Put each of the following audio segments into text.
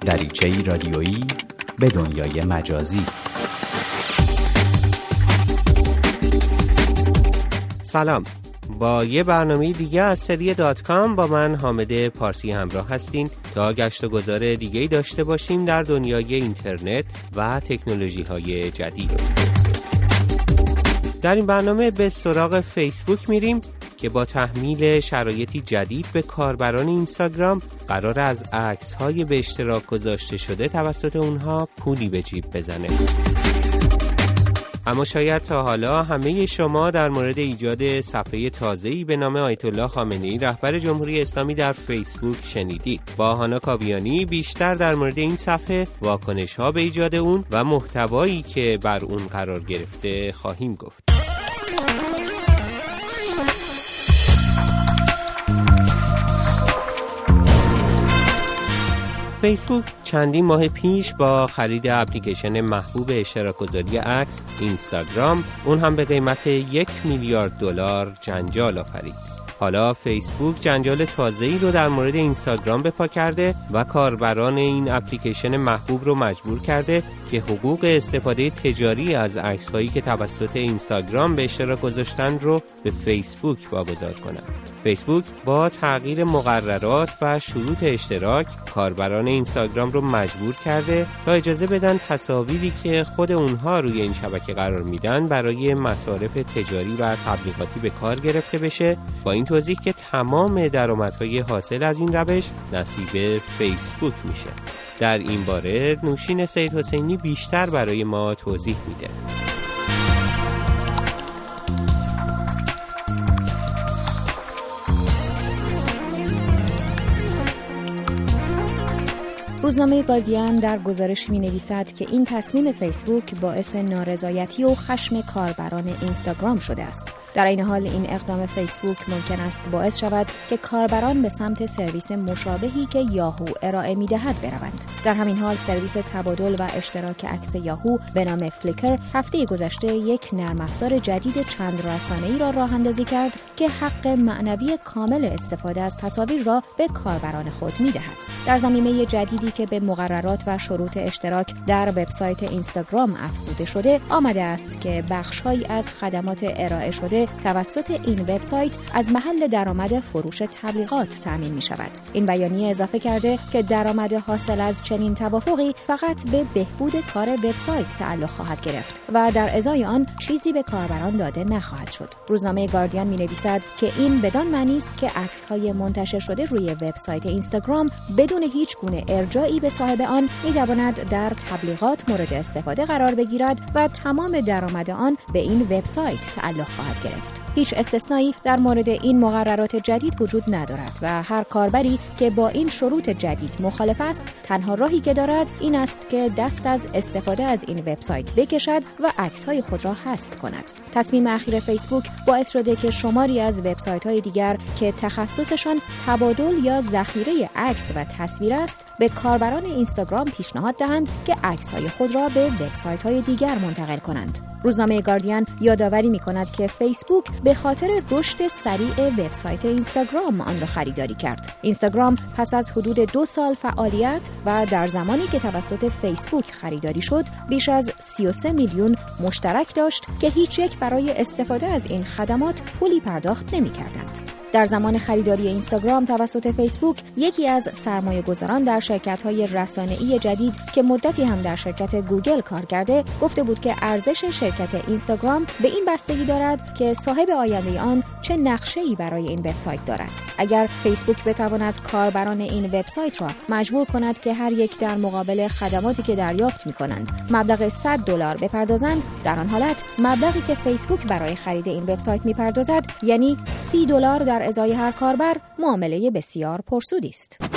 دریچه رادیویی به دنیای مجازی. سلام. با یه برنامه دیگه از سری دات کام با من حامد پارسی همراه هستین تا گشت و گذار دیگه داشته باشیم در دنیای اینترنت و تکنولوژی های جدید. در این برنامه به سراغ فیسبوک میریم. که با تحمیل شرایطی جدید به کاربران اینستاگرام قرار از عکس های به اشتراک گذاشته شده توسط اونها پولی به جیب بزنه اما شاید تا حالا همه شما در مورد ایجاد صفحه تازه‌ای به نام آیت الله خامنه‌ای رهبر جمهوری اسلامی در فیسبوک شنیدید. با هانا کاویانی بیشتر در مورد این صفحه، واکنش ها به ایجاد اون و محتوایی که بر اون قرار گرفته خواهیم گفت. فیسبوک چندین ماه پیش با خرید اپلیکیشن محبوب اشتراک گذاری عکس اینستاگرام اون هم به قیمت یک میلیارد دلار جنجال آفرید. حالا فیسبوک جنجال ای رو در مورد اینستاگرام به پا کرده و کاربران این اپلیکیشن محبوب رو مجبور کرده که حقوق استفاده تجاری از عکس هایی که توسط اینستاگرام به اشتراک گذاشتن رو به فیسبوک واگذار کنند. فیسبوک با تغییر مقررات و شروط اشتراک کاربران اینستاگرام رو مجبور کرده تا اجازه بدن تصاویری که خود اونها روی این شبکه قرار میدن برای مصارف تجاری و تبلیغاتی به کار گرفته بشه. با این توضیح که تمام درآمدهای حاصل از این روش نصیب فیسبوک میشه. در این باره نوشین سید حسینی بیشتر برای ما توضیح میده. روزنامه گاردین در گزارش می نویسد که این تصمیم فیسبوک باعث نارضایتی و خشم کاربران اینستاگرام شده است. در این حال این اقدام فیسبوک ممکن است باعث شود که کاربران به سمت سرویس مشابهی که یاهو ارائه می دهد بروند. در همین حال سرویس تبادل و اشتراک عکس یاهو به نام فلیکر هفته گذشته یک نرم افزار جدید چند ای را راه اندازی کرد که حق معنوی کامل استفاده از تصاویر را به کاربران خود می دهد. در زمینه جدیدی که به مقررات و شروط اشتراک در وبسایت اینستاگرام افزوده شده آمده است که بخشهایی از خدمات ارائه شده توسط این وبسایت از محل درآمد فروش تبلیغات تامین می شود این بیانیه اضافه کرده که درآمد حاصل از چنین توافقی فقط به بهبود کار وبسایت تعلق خواهد گرفت و در ازای آن چیزی به کاربران داده نخواهد شد. روزنامه گاردین می نویسد که این بدان معنی است که عکس های منتشر شده روی وبسایت اینستاگرام بدون هیچ گونه ارجاعی به صاحب آن می تواند در تبلیغات مورد استفاده قرار بگیرد و تمام درآمد آن به این وبسایت تعلق خواهد گرفت. هیچ استثنایی در مورد این مقررات جدید وجود ندارد و هر کاربری که با این شروط جدید مخالف است تنها راهی که دارد این است که دست از استفاده از این وبسایت بکشد و عکس های خود را حذف کند. تصمیم اخیر فیسبوک باعث شده که شماری از وبسایت های دیگر که تخصصشان تبادل یا ذخیره عکس و تصویر است به کاربران اینستاگرام پیشنهاد دهند که عکس های خود را به وبسایت های دیگر منتقل کنند. روزنامه گاردین یادآوری می کند که فیسبوک به خاطر رشد سریع وبسایت اینستاگرام آن را خریداری کرد. اینستاگرام پس از حدود دو سال فعالیت و در زمانی که توسط فیسبوک خریداری شد بیش از 33 میلیون مشترک داشت که هیچ یک برای استفاده از این خدمات پولی پرداخت نمی کردند. در زمان خریداری اینستاگرام توسط فیسبوک یکی از سرمایه گذاران در شرکت های رسانه‌ای جدید که مدتی هم در شرکت گوگل کار کرده گفته بود که ارزش شرکت اینستاگرام به این بستگی دارد که صاحب آینده آن چه نقشه ای برای این وبسایت دارد. اگر فیسبوک بتواند کاربران این وبسایت را مجبور کند که هر یک در مقابل خدماتی که دریافت می کنند مبلغ 100 دلار بپردازند در آن حالت مبلغی که فیسبوک برای خرید این وبسایت می‌پردازد یعنی 30 دلار در ازای هر کاربر معامله بسیار پرسودی است.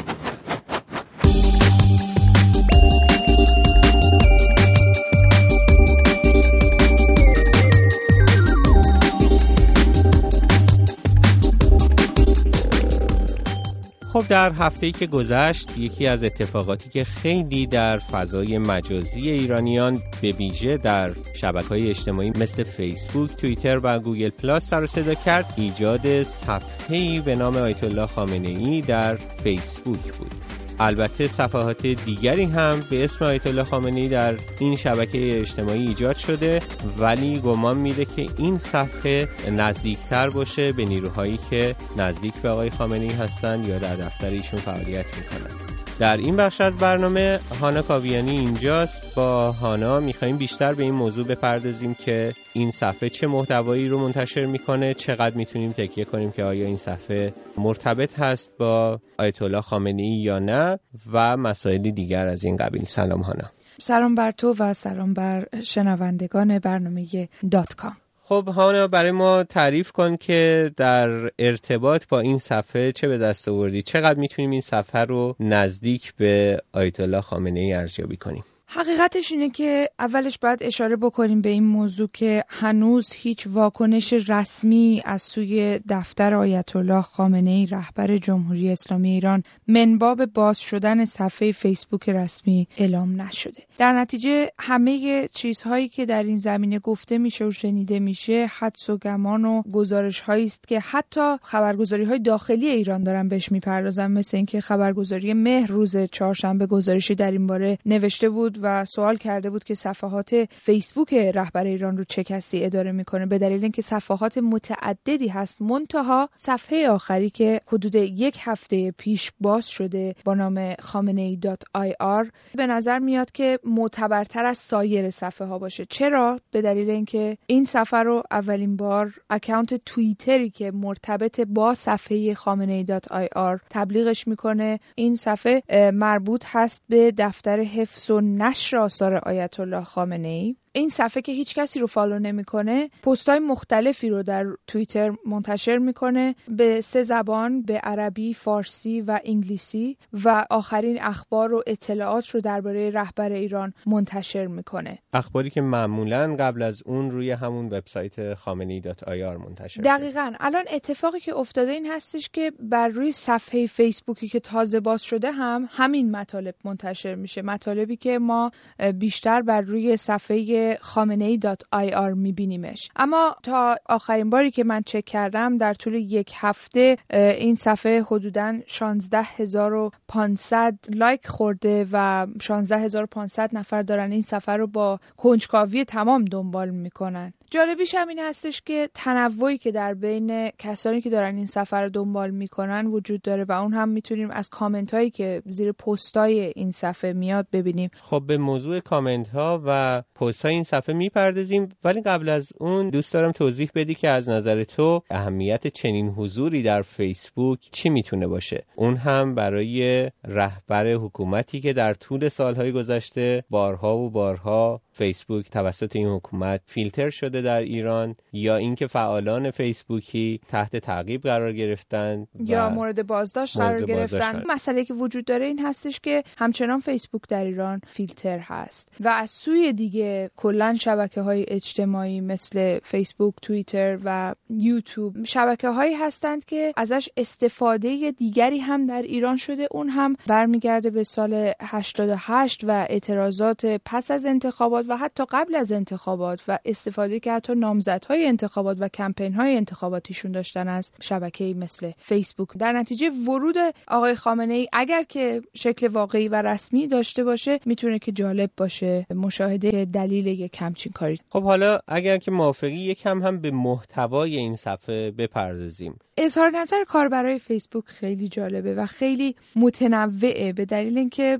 خب در هفته که گذشت یکی از اتفاقاتی که خیلی در فضای مجازی ایرانیان به ویژه در شبکه های اجتماعی مثل فیسبوک، توییتر و گوگل پلاس سر صدا کرد ایجاد صفحه‌ای به نام آیت الله خامنه ای در فیسبوک بود. البته صفحات دیگری هم به اسم آیت الله خامنه‌ای در این شبکه اجتماعی ایجاد شده ولی گمان میده که این صفحه نزدیکتر باشه به نیروهایی که نزدیک به آقای خامنه‌ای هستند یا در دفتر ایشون فعالیت می‌کنند در این بخش از برنامه هانا کاویانی اینجاست. با هانا میخواییم بیشتر به این موضوع بپردازیم که این صفحه چه محتوایی رو منتشر می‌کنه چقدر می‌تونیم تکیه کنیم که آیا این صفحه مرتبط هست با آیت الله خامنه ای یا نه و مسائلی دیگر از این قبیل. سلام هانا. سلام بر تو و سلام بر شنوندگان برنامه دات کام. خب هانا برای ما تعریف کن که در ارتباط با این صفحه چه به دست آوردی؟ چقدر می‌تونیم این صفحه رو نزدیک به آیت الله خامنه ای ارزیابی کنیم؟ حقیقتش اینه که اولش باید اشاره بکنیم به این موضوع که هنوز هیچ واکنش رسمی از سوی دفتر آیت الله خامنه ای رهبر جمهوری اسلامی ایران منباب باز شدن صفحه فیسبوک رسمی اعلام نشده. در نتیجه همه چیزهایی که در این زمینه گفته میشه و شنیده میشه حدس و گمان و گزارش هایی است که حتی خبرگزاری های داخلی ایران دارن بهش می‌پردازن مثل اینکه خبرگزاری مهر روز چهارشنبه گزارشی در این باره نوشته بود و سوال کرده بود که صفحات فیسبوک رهبر ایران رو چه کسی اداره می‌کنه؟ به دلیل اینکه صفحات متعددی هست. منتها صفحه آخری که حدود یک هفته پیش باز شده با نام Khamenei.ir به نظر میاد که معتبرتر از سایر صفحه ها باشه. چرا؟ به دلیل اینکه این صفحه رو اولین بار اکانت توییتری که مرتبط با صفحه Khamenei.ir تبلیغش می‌کنه این صفحه مربوط هست به دفتر حفظ و نشر آثار آیت الله خامنه ای. این صفحه که هیچ کسی رو follow نمی‌کنه های مختلفی رو در توییتر منتشر می‌کنه به سه زبان به عربی، فارسی و انگلیسی و آخرین اخبار و اطلاعات رو درباره رهبر ایران منتشر می‌کنه. اخباری که معمولا قبل از اون روی همون وبسایت خامنه‌ای dot ir منتشر دقیقا. الان اتفاقی که افتاده این هستش که بر روی صفحه فیسبوکی که تازه باز شده هم همین مطالب منتشر میشه. مطالبی که ما بیشتر بر روی صفحه خامنه‌ای ir میبینیمش. اما تا آخرین باری که من چک کردم در طول یک هفته این صفحه حدودا 16500 لایک خورده و 16500 نفر دارن این صفحه رو با کنجکاوی تمام دنبال می‌کنن. جالبیش هم این هستش که تنوعی که در بین کسانی که دارن این سفر رو دنبال می‌کنن وجود داره و اون هم می‌تونیم از کامنت هایی که زیر پست های این صفحه میاد ببینیم. خب به موضوع کامنت ها و پست های این صفحه می‌پردازیم ولی قبل از اون دوست دارم توضیح بدی که از نظر تو اهمیت چنین حضوری در فیسبوک چی می‌تونه باشه؟ اون هم برای رهبر حکومتی که در طول سالهای گذشته بارها و بارها فیسبوک توسط این حکومت فیلتر شده در ایران یا اینکه فعالان فیسبوکی تحت تعقیب قرار گرفتن یا مورد بازداشت قرار گرفتن. مسئله که وجود داره این هستش که همچنان فیسبوک در ایران فیلتر هست و از سوی دیگه کلا شبکه های اجتماعی مثل فیسبوک توییتر و یوتیوب شبکه هایی هستند که ازش استفاده دیگری هم در ایران شده. اون هم برمیگرده به سال 88 و اعتراضات پس از انتخابات و حتی قبل از انتخابات و استفاده که حتی نامزدهای انتخابات و کمپین های انتخاباتیشون داشتن از شبکه مثل فیسبوک. در نتیجه ورود آقای خامنه ای اگر که شکل واقعی و رسمی داشته باشه می‌تونه که جالب باشه. مشاهده دلیل یک همچین کاری. خب حالا اگر که موافقی یکم هم به محتوای این صفحه بپردازیم. اظهار نظر کاربرای فیسبوک خیلی جالبه و خیلی متنوعه به دلیل اینکه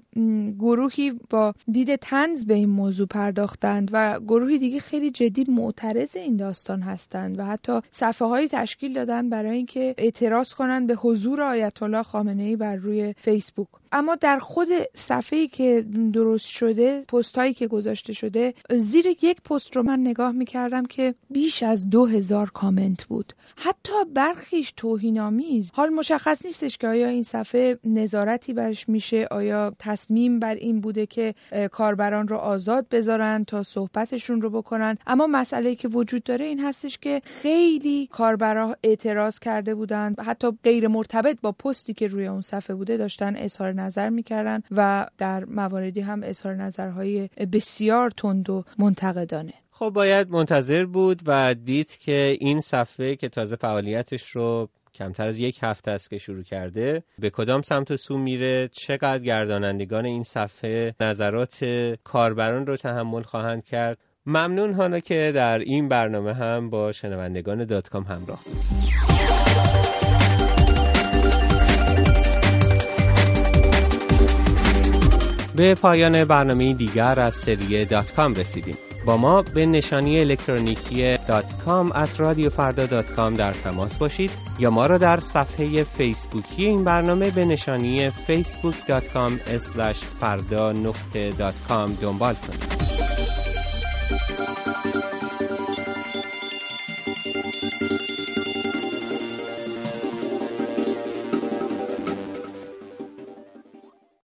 گروهی با دید تنز به این موضوع پرداختند و گروهی دیگه خیلی جدی معترض این داستان هستند و حتی صفحه هایی تشکیل دادن برای اینکه اعتراض کنند به حضور آیت الله خامنه ای بر روی فیسبوک. اما در خود صفحه‌ای که درست شده پست هایی که گذاشته شده زیر یک پست رو من نگاه می‌کردم که بیش از دو هزار کامنت بود. حتی برخیش توهینآمیز. حال مشخص نیستش که آیا این صفحه نظارتی برش میشه آیا تصمیم بر این بوده که کاربران رو آزاد بذارن تا صحبتشون رو بکنن. اما مسئله که وجود داره این هستش که خیلی کاربرا اعتراض کرده بودند. حتی غیر مرتبط با پستی که روی اون صفحه بوده داشتن اظهار نظر می‌کردن و در مواردی هم اظهار نظرهای بسیار تند و منتقدانه. خب باید منتظر بود و دید که این صفحه که تازه فعالیتش رو کمتر از یک هفته است که شروع کرده به کدام سمت و سو میره چقدر گردانندگان این صفحه نظرات کاربران رو تحمل خواهند کرد. ممنون حالا که در این برنامه هم با شنوندگان دات کام همراه. به پایان برنامه دیگر از سری دات کام رسیدیم. با ما به نشانی الکترونیکی کام at در تماس باشید یا ما را در صفحه فیسبوکی این برنامه به نشانی facebook.com فردا نقطه دنبال کنید.